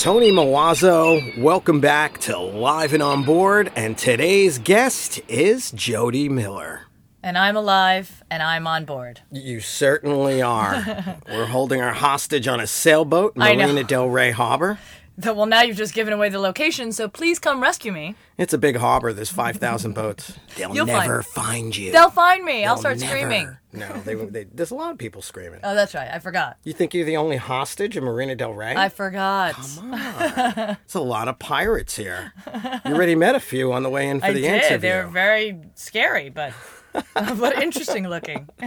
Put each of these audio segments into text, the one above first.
Tony Milazzo. Welcome back to Live and On Board, and today's guest is Jodi Miller. And I'm alive and I'm on board. You certainly are. We're holding our hostage on a sailboat, I know. Marina Del Rey Harbor. Though, Well, now you've just given away the location, so please come rescue me. It's a big harbor. There's 5,000 boats. They'll You'll never find, you. They'll find me. I'll They'll start never- screaming. No, they, they, there's a lot of people screaming. Oh, that's right. I forgot. You think you're the only hostage in Marina Del Rey? I forgot. Come on. It's a lot of pirates here. You already met a few on the way in for I the did. interview. They were very scary, but but interesting looking.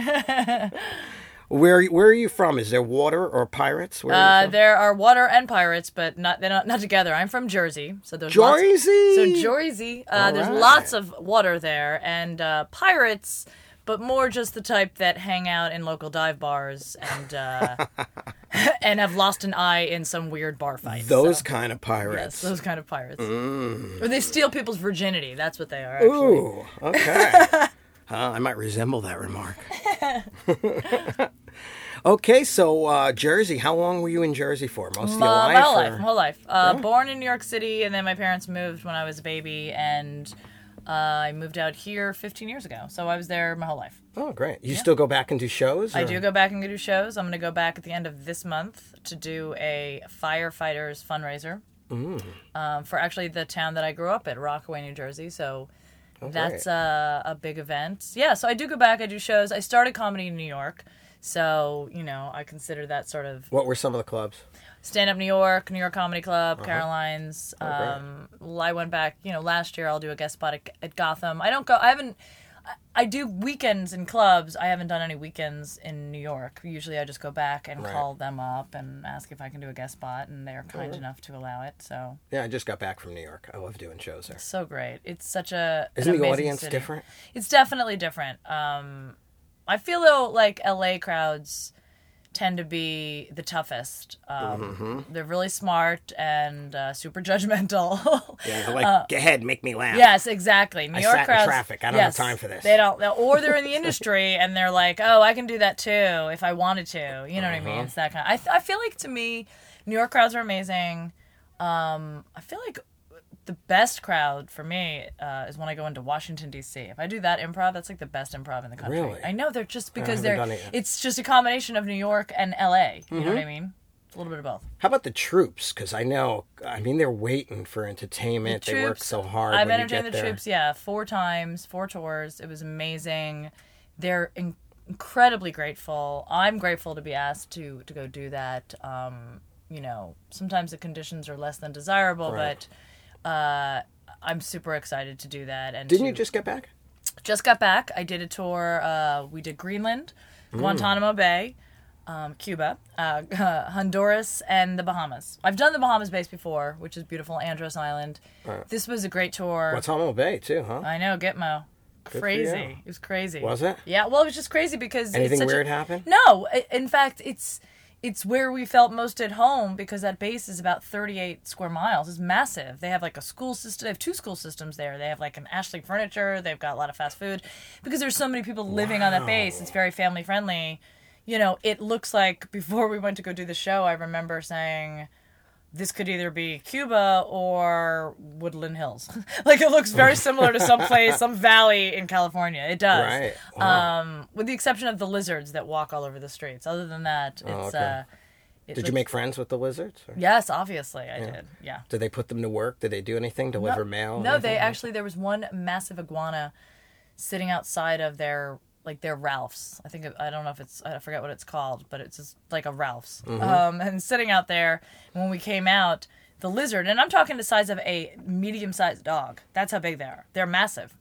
Where where are you from? Is there water or pirates? Where Uh, there are water and pirates, but not they're not, not together. I'm from Jersey, so there's lots- Jersey. so Jersey, uh, there's Alright. lots of water there, and uh, pirates, but more just the type that hang out in local dive bars and uh, and have lost an eye in some weird bar fight. Those so, kind of yes, pirates. those kind of pirates, or they steal people's virginity. That's what they are. Actually. Ooh, okay. Huh, I might resemble that remark. Okay, so uh, Jersey. How long were you in Jersey for? Most of your life? my whole or- life, my whole life. Uh, Born in New York City, and then my parents moved when I was a baby, and uh, I moved out here 15 years ago. So I was there my whole life. Oh, great. You still go back and do shows? I do go back and do shows. I'm going to go back at the end of this month to do a firefighters fundraiser Mm. um, for actually the town that I grew up in, Rockaway, New Jersey. So that's a, a big event. Yeah, so I do go back. I do shows. I started comedy in New York. So, you know, I consider that sort of What were some of the clubs? Stand Up New York, New York Comedy Club, Uh-huh. Caroline's. Oh, Um, I went back, you know, last year. I'll do a guest spot at, at Gotham. I don't go. I haven't. I- do weekends in clubs. I haven't done any weekends in New York. Usually, I just go back and Right. call them up and ask if I can do a guest spot, and they're kind enough to allow it. So Yeah, I just got back from New York. I love doing shows there. so great. It's such a Isn't the audience city. different? It's definitely different. Um, I feel though like LA crowds tend to be the toughest. Um, Mm-hmm. They're really smart and uh, super judgmental. Yeah, they're like, go ahead, make me laugh. yes, exactly. New I York crowds. traffic. I don't have time for this. They don't. Or they're in the industry and they're like, oh, I can do that too if I wanted to. You know what I Uh-huh. mean? It's that kind. Of, I I feel like to me, New York crowds are amazing. Um, I feel like the best crowd for me uh, is when I go into Washington D.C. If I do that improv, that's like the best improv in the country. Really? I know they're just because they're. it. It's just a combination of New York and L.A. You know what Mm-hmm. I mean? It's a little bit of both. How about the troops? Because I know, I mean, they're waiting for entertainment. they work so hard. I've entertained the there. troops, yeah, four times, four tours. It was amazing. They're in- incredibly grateful. I'm grateful to be asked to to go do that. Um, you know, sometimes the conditions are less than desirable, Right. but uh, I'm super excited to do that. And Didn't to- you just get back? just got back. I did a tour. Uh, we did Greenland, Guantanamo Bay, um, Cuba, uh, Honduras, and the Bahamas. I've done the Bahamas base before, which is beautiful, Andros Island. This was a great tour. Guantanamo Bay, too, huh? I know, Gitmo. for Crazy. It was crazy. Was it? Yeah. Well, it was just crazy because Anything it's such weird a, happen? No. In fact, it's it's where we felt most at home because that base is about 38 square miles. It's massive. They have like a school system. They have two school systems there. They have like an Ashley furniture. They've got a lot of fast food because there's so many people living on that base. It's very family friendly. You know, it looks like before we went to go do the show, I remember saying this could either be Cuba or Woodland Hills. like it looks very similar to some place, some valley in California. It does. Right. Wow. Um, with the exception of the lizards that walk all over the streets. Other than that, it's Oh, okay. uh it Did you make friends with the lizards? or- Yes, obviously I did. Yeah. Did they put them to work? Did they do anything? Deliver mail? No, they anything? actually there was one massive iguana sitting outside of their like their Ralph's. I think I don't know if it's I forget what it's called, but it's just like a Ralph's. Mm-hmm. Um, and sitting out there when we came out, the lizard, and I'm talking the size of a medium-sized dog. That's how big they are. They're massive.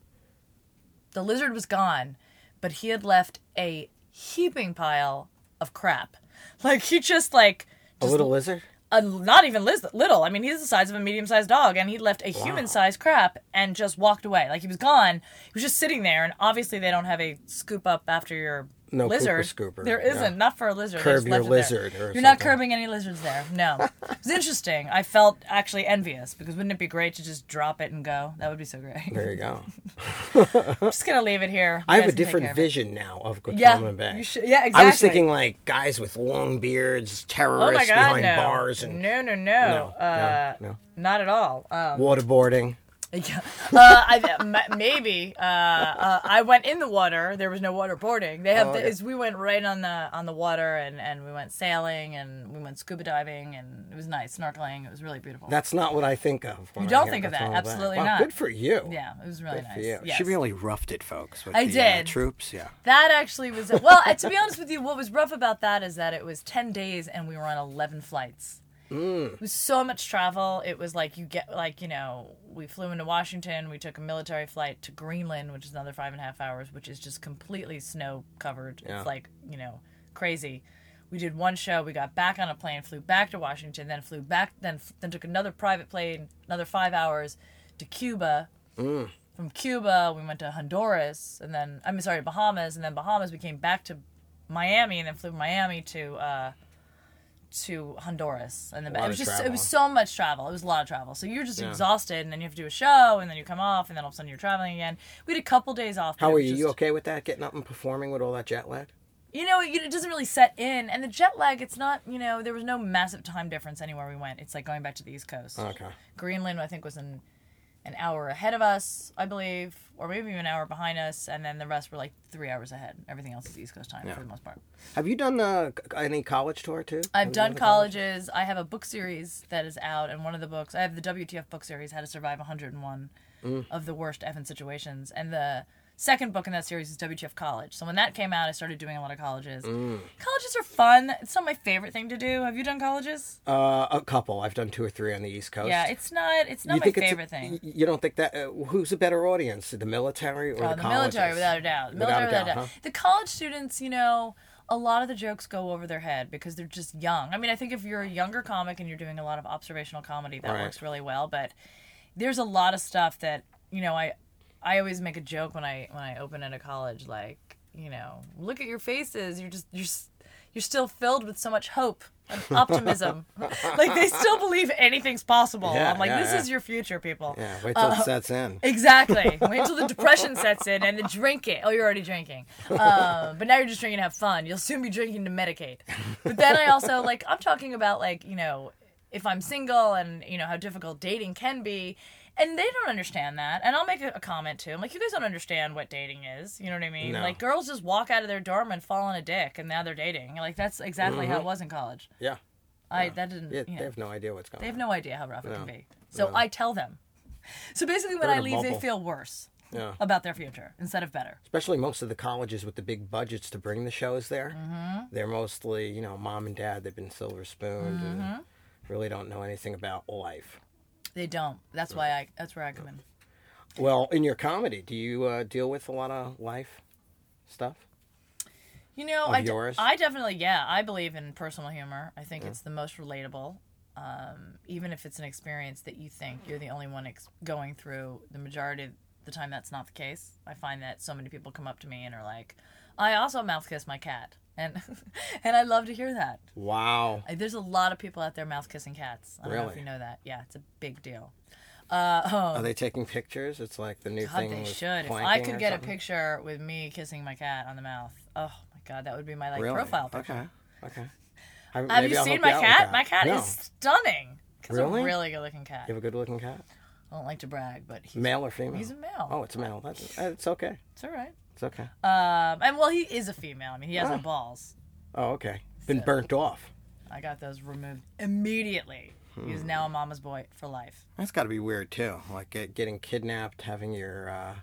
The lizard was gone, but he had left a heaping pile of crap. Like he just like A little lizard? A, not even little. I mean, he's the size of a medium-sized dog, and he left a human-sized crap and just walked away. Like he was gone. He was just sitting there, and obviously they don't have a scoop up after your No lizard. scooper, There yeah. isn't, not for a lizard. Curb your left it there. lizard You're not curbing any lizards there. No, it's interesting. I felt actually envious because wouldn't it be great to just drop it and go? That would be so great. There you go. I'm just gonna leave it here. You I have a different vision now of Yeah, Guantanamo Bay. you should- yeah, exactly. I was thinking like guys with long beards, Oh terrorists my god, behind no. bars and no, no, no, No, uh, no, no. not at all. Um, waterboarding. Yeah. Uh, I, m- maybe. Uh, uh, I went in the water. There was no waterboarding. They have. Oh, the, okay. is we went right on the on the water, and, and we went sailing, and we went scuba diving, and it was nice snorkeling. It was really beautiful. That's not what I think of. when You don't hear think of that. Guantanamo Bay. Absolutely Wow, not. Good for you. yeah, it was really Good nice. for you. Yes. She really roughed it, folks. With I the, uh, did. troops, yeah. That actually was well. uh, to be honest with you, what was rough about that is that it was ten days, and we were on eleven flights. Mm. It was so much travel. It was like you get like you know we flew into Washington. We took a military flight to Greenland, which is another five and a half hours, which is just completely snow covered. Yeah. It's like you know crazy. We did one show. We got back on a plane, flew back to Washington, then flew back, then then took another private plane, another five hours to Cuba. From Cuba, we went to Honduras, and then I'm sorry, Bahamas, and then Bahamas. We came back to Miami, and then flew Miami to. Uh, to Honduras, and then lot it was just it was so much travel. It was a lot of travel. So you're just Yeah. exhausted, and then you have to do a show, and then you come off, and then all of a sudden you're traveling again. We had a couple days off. How are you? just- You okay with that? Getting up and performing with all that jet lag? You know, it it doesn't really set in, and the jet lag. It's not. You know, there was no massive time difference anywhere we went. It's like going back to the East Coast. Okay. Greenland, I think, was an an hour ahead of us, I believe, or maybe even an hour behind us, and then the rest were like three hours ahead. Everything else is East Coast time Yeah. for the most part. Have you done uh, any college tour too? I've Have done the college? colleges. I have a book series that is out, and one of the books I have the WTF book series, How to Survive 101 Mm. of the Worst Effing Situations, and the second book in that series is WTF College. So when that came out, I started doing a lot of colleges. Mm. Colleges are fun. It's not my favorite thing to do. Have you done colleges? Uh, a couple. I've done two or three on the East Coast. Yeah, it's not. It's not you my it's a- favorite thing. You don't think that? Uh, who's a better audience, the military or Oh, the, the colleges? military, without a doubt. The Without military, a without a doubt, doubt. huh? The college students, you know, a lot of the jokes go over their head because they're just young. I mean, I think if you're a younger comic and you're doing a lot of observational comedy, that Right. works really well. But there's a lot of stuff that you know. I I always make a joke when I when I open at a college, like you know, look at your faces. You're just you're you're still filled with so much hope and optimism. like they still believe anything's possible. Yeah, I'm like, yeah, this yeah. is your future, people. Yeah, wait till Uh, it sets in. Exactly. Wait until the depression sets in and the drinking. Oh, you're already drinking. Uh, but now you're just drinking to have fun. You'll soon be drinking to medicate. But then I also like I'm talking about like you know if I'm single and you know how difficult dating can be. And they don't understand that. And I'll make a, a comment too. I'm like, you guys don't understand what dating is. You know what I mean? No. Like, girls just walk out of their dorm and fall on a dick, and now they're dating. Like, that's exactly how it was in college. Yeah. I that didn't. Mm-hmm. Yeah, you they have no idea what's going on. They have on. no idea how rough it No. can be. So No. I tell them. So basically, when I leave, they feel worse Yeah. about their future instead of better. Especially most of the colleges with the big budgets to bring the shows there. Mm-hmm. They're mostly, you know, mom and dad. They've been silver spooned Mm-hmm. and really don't know anything about life. They don't. That's why I. That's where I come in. Well, in your comedy, do you uh, deal with a lot of life stuff? You know, I, de- I definitely, yeah, I believe in personal humor. I think it's the most relatable. Um, even if it's an experience that you think you're the only one ex- going through, the majority of the time that's not the case. I find that so many people come up to me and are like, "I also mouth kiss my cat," and and I love to hear that. Wow. There's a lot of people out there mouth kissing cats. I don't know if you know that. Yeah, it's a big deal. Uh, oh, Are they taking pictures? It's like the new God, thing. they should. If I could get a picture with me kissing my cat on the mouth, oh my God, that would be my like Really? profile picture. Okay. Okay. I- Have you I'll seen my with cat? My cat No. is stunning. Really? a really good looking cat. You have a good looking cat? I don't like to brag, but he's, Male or female? he's a male. Oh, it's a male. That's, it's okay. It's all right. It's okay. Um, and well, he is a female. I mean, he has no Oh. balls. Oh, okay. Been burnt off. I got those removed immediately. Hmm. He's now a mama's boy for life. That's got to be weird too. Like get, getting kidnapped, having your. Uh,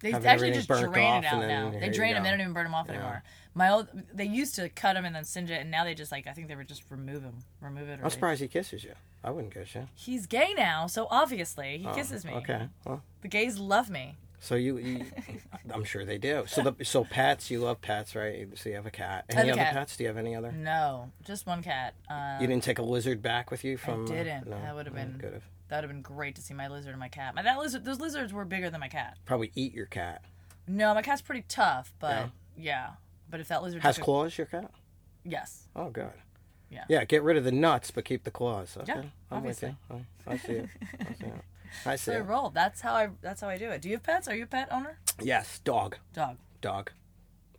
They Having actually everything just burnt drain off it out and then now. here They you drain go. They don't even burn them off anymore. My old, they used to cut them and then singe it, and now they just like I think they would just remove them, remove it. Or I'm surprised he kisses you. I wouldn't kiss you. He's gay now, so obviously he Oh, kisses me. Okay. Well, The gays love me. So you, you I'm sure they do. So the so pets, you love pets, right? So you have a cat. Any other cat. pets? Do you have any other? No, just one cat. Uh, You didn't take a lizard back with you from? uh, didn't. no, That would've been- Could have. that would have been great to see my lizard and my cat. My that lizard, those lizards were bigger than my cat. Probably eat your cat. No, my cat's pretty tough, but Yeah. yeah. but if that lizard Has took a- claws, your cat? yes, Oh, good. Yeah. Yeah, get rid of the nuts, but keep the claws. Okay. Yeah, obviously. I, I see it. I see it. I see so I roll. That's how I. That's how I do it. Do you have pets? Are you a pet owner? Yes, dog. Dog. Dog.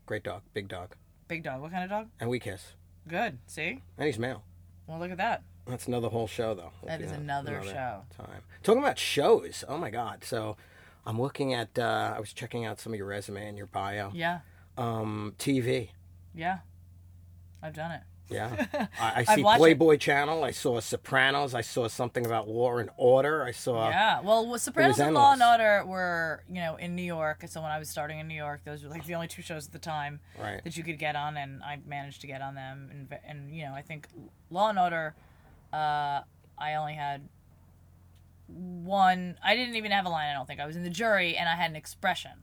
Great dog. Big dog. Big dog. What kind of dog? And we kiss. Good. See. And he's male. Well, look at that. That's another whole show, though. That If is know, another show. Time. Talking about shows. Oh my God. So, I'm looking at. Uh, I was checking out some of your resume and your bio. Yeah. Um, TV. Yeah. I've done it. Yeah. I, I see watched it. Playboy Channel. I saw Sopranos. I saw something about Law and Order. I saw. Yeah. Well, Sopranos and Law and. Order were, you know, in New York. So when I was starting in New York, those were like the only two shows at the time Right. that you could get on, and I managed to get on them. And, and you know, I think Law and Order, uh, I only had one. I didn't even have a line. I don't think I was in the jury, and I had an expression.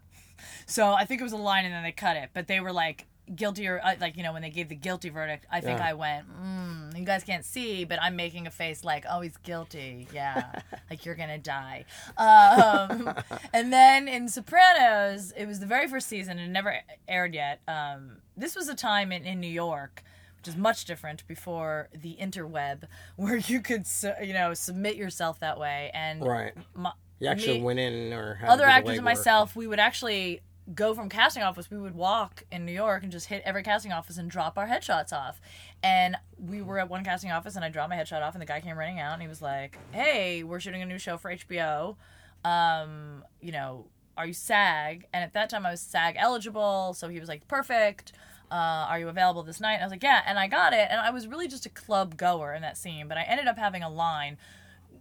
So I think it was a line, and then they cut it. But they were like guilty or uh, like you know when they gave the guilty verdict. I think Yeah. I went. Mm, you guys can't see, but I'm making a face like, oh, he's guilty. Yeah, like you're gonna die. Um, and then in Sopranos, it was the very first season. It never aired yet. Um, this was a time in, in New York. Which is much different before the interweb, where you could, su- you know, submit yourself that way. And Right. my, You actually me- went in or other to do the actors and myself, we would actually go from casting office. We would walk in New York and just hit every casting office and drop our headshots off. And we were at one casting office, and I dropped my headshot off, and the guy came running out, and he was like, "Hey, we're shooting a new show for HBO. Um, you know, are you SAG?" And at that time, I was SAG eligible, so he was like, "Perfect." Uh, are you available this night? And I was like, yeah, and I got it. And I was really just a club goer in that scene, but I ended up having a line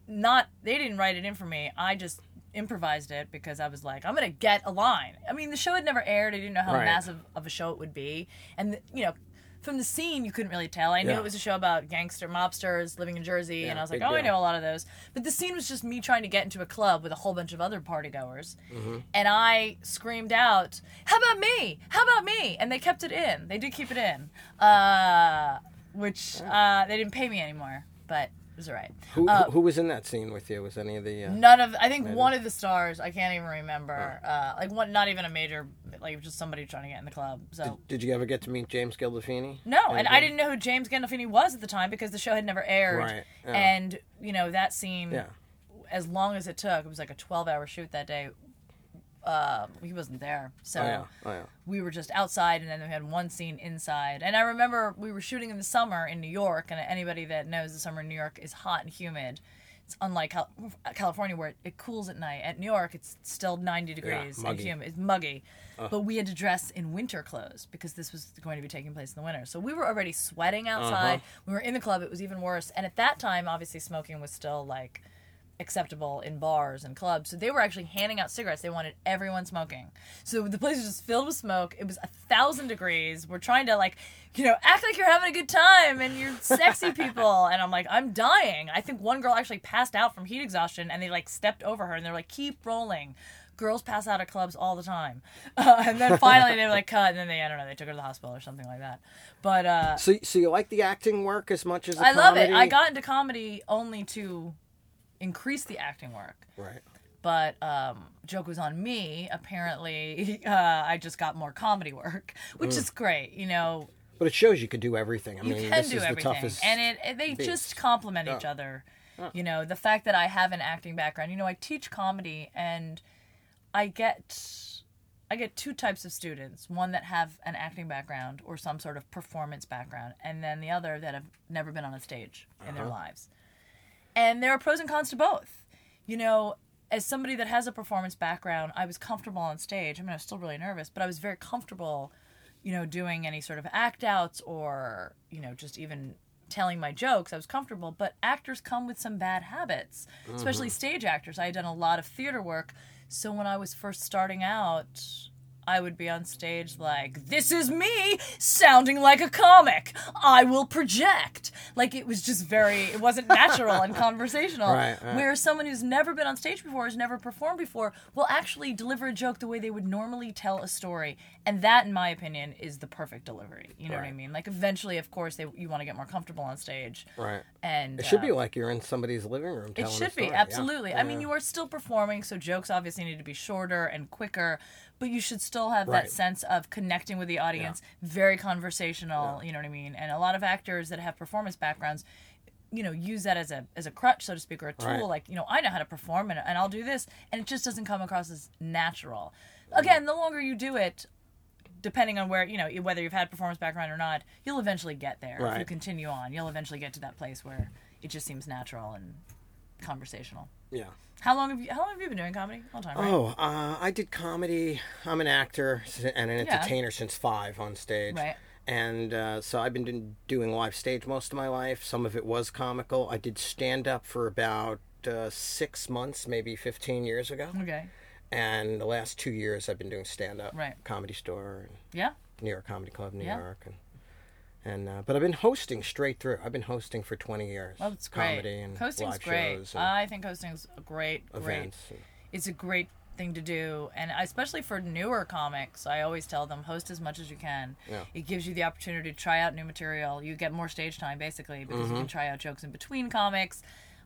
not they didn't write it in for me. I just improvised it because I was like, I'm gonna get a line. I mean, the show had never aired. I didn't know how Right. massive of a show it would be, and you know, from the scene you couldn't really tell. I knew Yeah. it was a show about gangster mobsters living in Jersey, and I was like, oh, I know a lot of those. But the scene was just me trying to get into a club with a whole bunch of other party goers, Mm-hmm. and I screamed out, "How about me? How about me?" And they kept it in. They did keep it in, uh, which uh, they didn't pay me anymore, but was alright. Who, Uh, who was in that scene with you? Was any of the? Uh... None of I think one of the stars I can't even remember. Uh, like one, not even a major, like just somebody trying to get in the club. So Did you ever get to meet James Gandolfini? no, and I didn't know who James Gandolfini was at the time because the show had never aired. Right. And you know that scene, Yeah. as long as it took, it was like a twelve-hour shoot that day. Uh, he wasn't there, so Oh yeah. Oh yeah. we were just outside, and then we had one scene inside. And I remember we were shooting in the summer in New York, and anybody that knows the summer in New York is hot and humid. It's unlike Cal- California where it, it cools at night. At New York, it's still 90 degrees and humid. It's muggy. But we had to dress in winter clothes because this was going to be taking place in the winter. So we were already sweating outside. We were in the club. It was even worse. And at that time, obviously, smoking was still like acceptable in bars and clubs. So they were actually handing out cigarettes. They wanted everyone smoking. So the place was just filled with smoke. It was a thousand degrees. We're trying to like, you know, act like you're having a good time and you're sexy people. And I'm like, I'm dying. I think one girl actually passed out from heat exhaustion and they like stepped over her and they're like, keep rolling. Girls pass out at clubs all the time. Uh, and then finally they were like, cut. And then they, I don't know, they took her to the hospital or something like that. But uh, So, so you like the acting work as much as the I love it. I got into comedy only to increase the acting work right. but um, joke was on me. Apparently, uh, I just got more comedy work, which is great. You know, But it shows you can do everything. I you mean, can this do is everything, the toughest. and it, it- they beast. just complement each other. You know, the fact that I have an acting background. You know, I teach comedy, and I get. I get two types of students one that have an acting background or some sort of performance background, and then the other that have never been on a stage in their lives. And there are pros and cons to both. You know, as somebody that has a performance background, I was comfortable on stage. I mean, I was still really nervous, but I was very comfortable, you know, doing any sort of act outs or, you know, just even telling my jokes. I was comfortable, but actors come with some bad habits, especially mm-hmm. stage actors. I had done a lot of theater work. So when I was first starting out, I would be on stage like, this is me sounding like a comic. I will project. Like it was just very, it wasn't natural and conversational. Right, right. Where someone who's never been on stage before, has never performed before, will actually deliver a joke the way they would normally tell a story. And that, in my opinion, is the perfect delivery. You know what I mean? Like eventually, of course, they, you want to get more comfortable on stage. right. And It should uh, be like you're in somebody's living room. it should be story. Yeah. absolutely. I mean, you are still performing, so jokes obviously need to be shorter and quicker. But you should still have Right. that sense of connecting with the audience. Very conversational. You know what I mean? And a lot of actors that have performance backgrounds. You know, use that as a as a crutch, so to speak, or a tool. Right. Like, you know, I know how to perform, and, and I'll do this, and it just doesn't come across as natural. Again, the longer you do it, depending on where you know whether you've had performance background or not, you'll eventually get there. If you continue on, you'll eventually get to that place where it just seems natural and conversational. Yeah. How long have you How long have you been doing comedy? All time, right? Oh, uh, I did comedy. I'm an actor and an Yeah. entertainer since five on stage. Right. And uh, so I've been doing live stage most of my life. Some of it was comical. I did stand up for about uh, six months, maybe 15 years ago. Okay. And the last two years, I've been doing stand up. Right. Comedy Store and Yeah. New York Comedy Club, New Yeah. York. And, and uh, but I've been hosting straight through. I've been hosting for 20 years. Well, that's great. Comedy and Hosting's live great. I think hosting's a great, great. and- It's a great thing to do, and especially for newer comics, I always tell them host as much as you can. Yeah. It gives you the opportunity to try out new material. You get more stage time basically because Mm-hmm. you can try out jokes in between comics.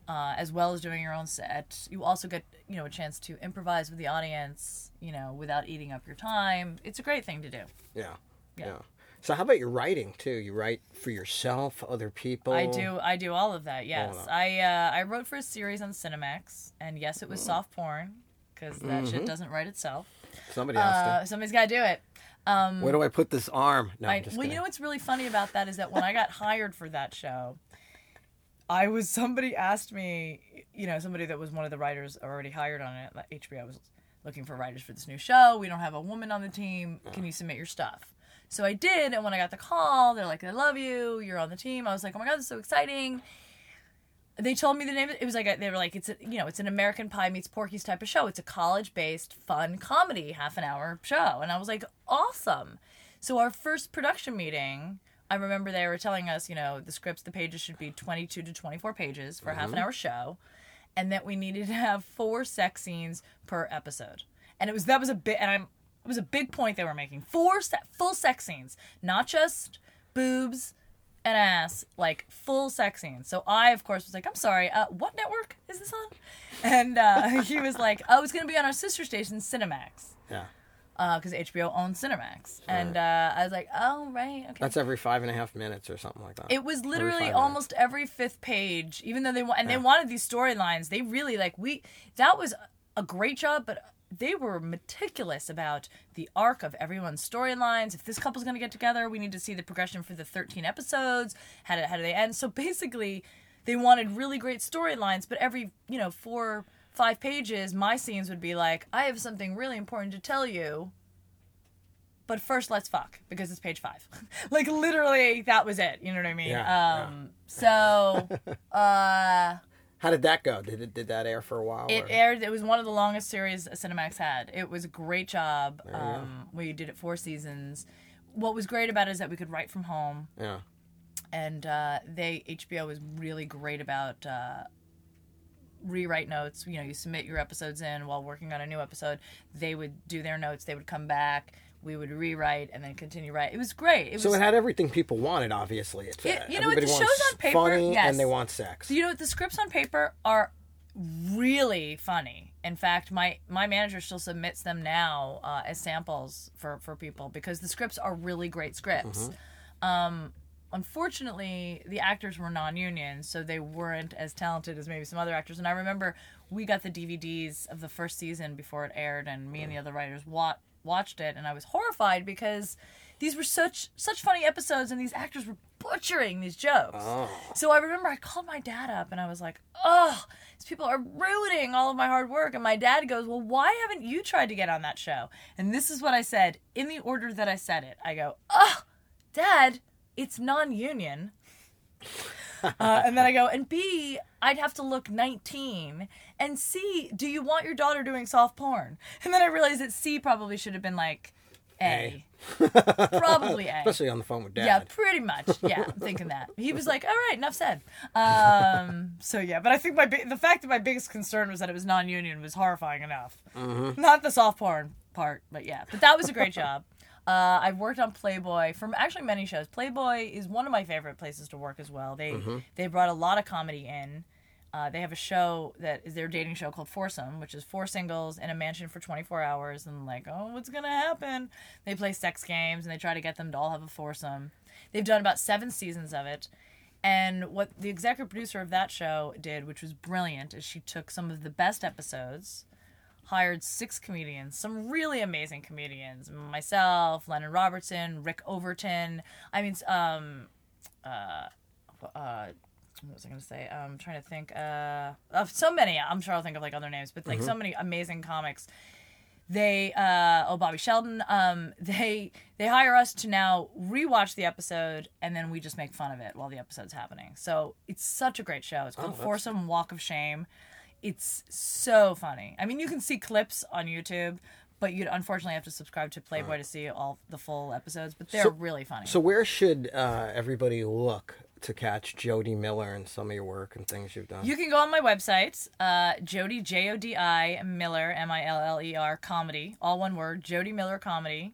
Uh, as well as doing your own set, you also get you know a chance to improvise with the audience, you know, without eating up your time. It's a great thing to do. Yeah. Yeah. Yeah. So how about your writing too? You write for yourself, other people. I do. I do all of that. Yes. I uh, I wrote for a series on Cinemax, and yes, it was Mm. soft porn because that shit doesn't write itself. Somebody else. Uh, somebody's got to do it. did. Where do I put this arm? No, I, well, you know what's really funny about that is that when I got hired for that show, I was somebody asked me, you know, somebody that was one of the writers already hired on it. Like HBO was looking for writers for this new show. We don't have a woman on the team. Can you submit your stuff? So I did, and when I got the call, they're like, "I love you. You're on the team." I was like, "Oh my god, this is so exciting!" They told me the name. It It was like a, they were like, "It's a, you know, it's an American Pie meets Porky's type of show. It's a college-based fun comedy, half an hour show." And I was like, "Awesome!" So our first production meeting, I remember they were telling us, you know, the scripts, the pages should be 22 to 24 pages for a half an mm-hmm. hour show, and that we needed to have four sex scenes per episode. And it was that was a bit, and I'm it was a big point they were making. Four se- full sex scenes, not just boobs and ass, like full sex scenes. So I, of course, was like, I'm sorry, uh, what network is this on? And uh, he was like, oh, it's going to be on our sister station, Cinemax Yeah. because HBO owns Cinemax. And uh, I was like, oh, right, okay. That's every five and a half minutes or something like that. It was literally five almost every fifth page, even though they wa- and they wanted these storylines. They really like we that was a great job, but they were meticulous about the arc of everyone's storylines. If this couple's going to get together, we need to see the progression for the thirteen episodes. How do how do they end? So basically, they wanted really great storylines, but every you know four five pages, my scenes would be like, I have something really important to tell you but first let's fuck because it's page five like literally that was it you know what i mean Yeah, um so uh How did that go? Did it did that air for a while? it or- aired it was one of the longest series cinemax had it was a great job um we did it four seasons what was great about it is that we could write from home Yeah. and uh, they HBO was really great about uh, rewrite notes. You know, you submit your episodes in while working on a new episode. They would do their notes. They would come back. We would rewrite and then continue write. It was great. It was So it had everything people wanted. Obviously, it's Yeah, uh, you know what, the shows on paper- funny yes. and they want sex. So you know what? The scripts on paper are really funny. In fact, my my manager still submits them now uh, as samples for for people because the scripts are really great scripts. Um, unfortunately, the actors were non-union, so they weren't as talented as maybe some other actors. And I remember we got the DVDs of the first season before it aired, and me and the other writers wa- watched it, and I was horrified because these were such such funny episodes, and these actors were butchering these jokes. Oh. So I remember I called my dad up and I was like, "Oh, these people are ruining all of my hard work." And my dad goes, "Well, why haven't you tried to get on that show?" And this is what I said in the order that I said it. I go, "Oh, Dad, it's non-union." Uh, and then I go, and B, I'd have to look 19. And C, do you want your daughter doing soft porn? And then I realized that C probably should have been like A. probably A. Especially on the phone with dad. Yeah, pretty much. Yeah, I'm thinking that. He was like, "All right, enough said." Um, so yeah, but I think my the fact that my biggest concern was that it was non-union was horrifying enough. Not the soft porn part, but yeah. But that was a great job. Uh, I've worked on Playboy from actually many shows. Playboy is one of my favorite places to work as well. They they brought a lot of comedy in. Uh, they have a show that is their dating show called Foursome, which is four singles in a mansion for 24 hours, and like, oh, what's gonna happen? They play sex games and they try to get them to all have a foursome. They've done about seven seasons of it. And what the executive producer of that show did, which was brilliant, is she took some of the best episodes, hired six comedians, some really amazing comedians, myself, Lennon Robertson, Rick Overton. I mean, um, uh, uh, what was I going to say? I'm trying to think uh, of so many. I'm sure I'll think of like other names, but like so many amazing comics. They uh, oh Bobby Sheldon. Um, they they hire us to now rewatch the episode, and then we just make fun of it while the episode's happening. So it's such a great show. It's called that's- Foursome Walk of Shame. It's so funny. I mean, you can see clips on YouTube, but you'd unfortunately have to subscribe to Playboy to see all the full episodes. But they're So- really funny. So where should uh, everybody look to catch Jodi Miller and some of your work and things you've done? You can go on my website, uh, Jodi J O D I Miller M I L L E R comedy, all one word, Jodi Miller comedy.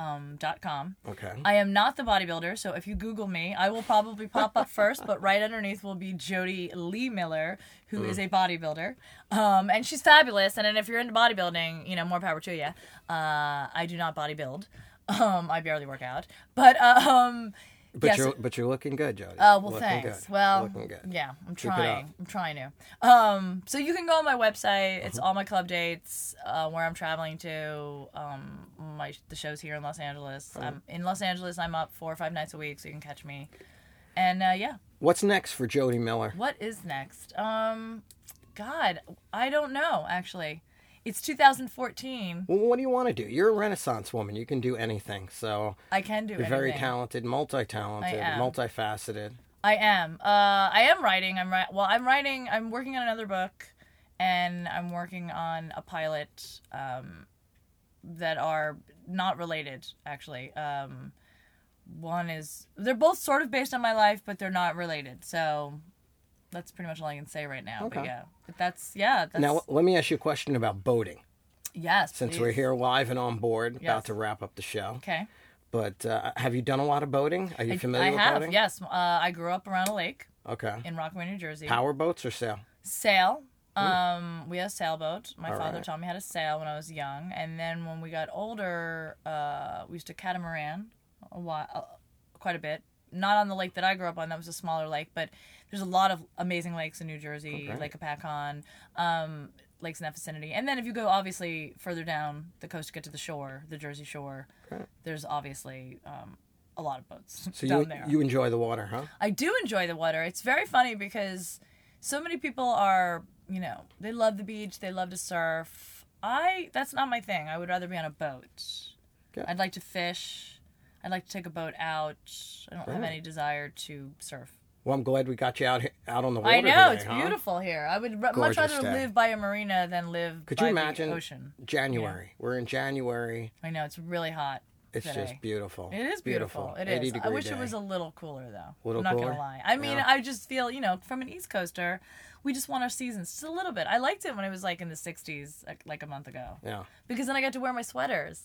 Um, dot com. okay. I am not the bodybuilder, so if you Google me, I will probably pop up first, but right underneath will be Jody Lee Miller, who is a bodybuilder. Um, and she's fabulous. And then if you're into bodybuilding, you know, more power to you. Uh, I do not bodybuild. Um, I barely work out. But um, but yes. you're but you're looking good, Jodi. Oh well, looking thanks. Good. Well, looking good. yeah, I'm Keep it up. trying. I'm trying to. Um, so you can go on my website. It's Uh-huh. all my club dates, uh, where I'm traveling to. Um, my the shows here in Los Angeles. Uh-huh. I'm in Los Angeles. I'm up four or five nights a week, so you can catch me. And uh, yeah, What's next for Jodi Miller? what is next? Um, God, I don't know. Actually, it's 2014. Well, what do you want to do? You're a Renaissance woman. You can do anything. So I can do you're anything. very talented, multi-talented, multifaceted. I am. Uh, I am writing. I'm ri- well. I'm writing. I'm working on another book, and I'm working on a pilot um, that are not related. Actually, um, one is they're both sort of based on my life, but they're not related. So that's pretty much all I can say right now. Okay. But yeah, but that's yeah. That's, Now, let me ask you a question about boating. yes. Since please. we're here live and on board, Yes. about to wrap up the show. Okay. But uh, have you done a lot of boating? Are you familiar I with have. boating? Yes. Uh, I grew up around a lake Okay. in Rockaway, New Jersey. Power boats or sail? sail. Um, we had a sailboat. My All father right. taught me how to sail when I was young, and then when we got older, uh, we used to catamaran a while, uh, quite a bit. Not on the lake that I grew up on. That was a smaller lake, but there's a lot of amazing lakes in New Jersey, Okay. Lake Hopatcong, um, lakes in that vicinity. And then if you go obviously further down the coast to get to the shore, the Jersey Shore, Okay. there's obviously um, a lot of boats So down you there. you enjoy the water, huh? I do enjoy the water. It's very funny because so many people are, you know, they love the beach, they love to surf. I that's not my thing. I would rather be on a boat. Good. I'd like to fish. I'd like to take a boat out. I don't have any desire to surf. Well, I'm glad we got you out out on the water. I know today, it's huh? beautiful here. I would r- much rather day. live by a marina than live Could you imagine the ocean. January? We're in January. I know it's really hot. It's today. just beautiful. It is beautiful. It 80 is. I wish day. it was a little cooler though. Little I'm not cooler? gonna lie. I mean, Yeah. I just feel you know, from an East Coaster, we just want our seasons just a little bit. I liked it when it was like in the 60s, like, like a month ago, Yeah. because then I got to wear my sweaters.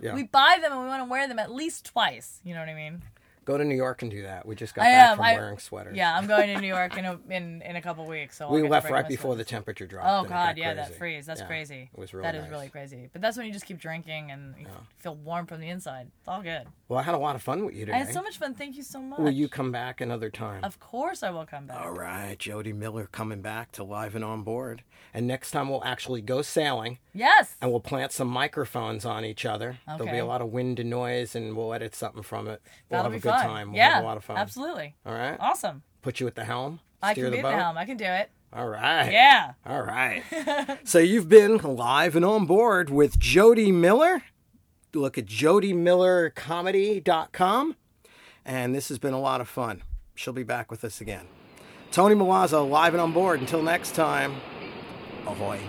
Yeah. We buy them and we want to wear them at least twice. You know what I mean? Go to New York and do that. We just got I back am. from I- wearing sweaters. Yeah, I'm going to New York in a, in in a couple weeks. So I'll We left right before the temperature dropped. Oh God, yeah, that freeze. That's Yeah, crazy. It was really That is nice. really crazy. But that's when you just keep drinking and you feel warm from the inside. It's all good. Well, I had a lot of fun with you today. I had so much fun. Thank you so much. Will you come back another time? Of course, I will come back. All right, Jodi Miller coming back to Live and On Board. And next time we'll actually go sailing Yes. and we'll plant some microphones on each other. Okay. There'll be a lot of wind and noise and we'll edit something from it. We'll That'll have be good fun. time. We'll yeah, have a lot of fun. Absolutely. All right. Awesome. Put you at the helm. I can the be boat. at the helm. I can do it. All right. Yeah. All right. so you've been live and on board with Jodi Miller. Look at jodimillercomedy.com. And this has been a lot of fun. She'll be back with us again. Tony Milazzo, live and on board. Until next time, ahoy.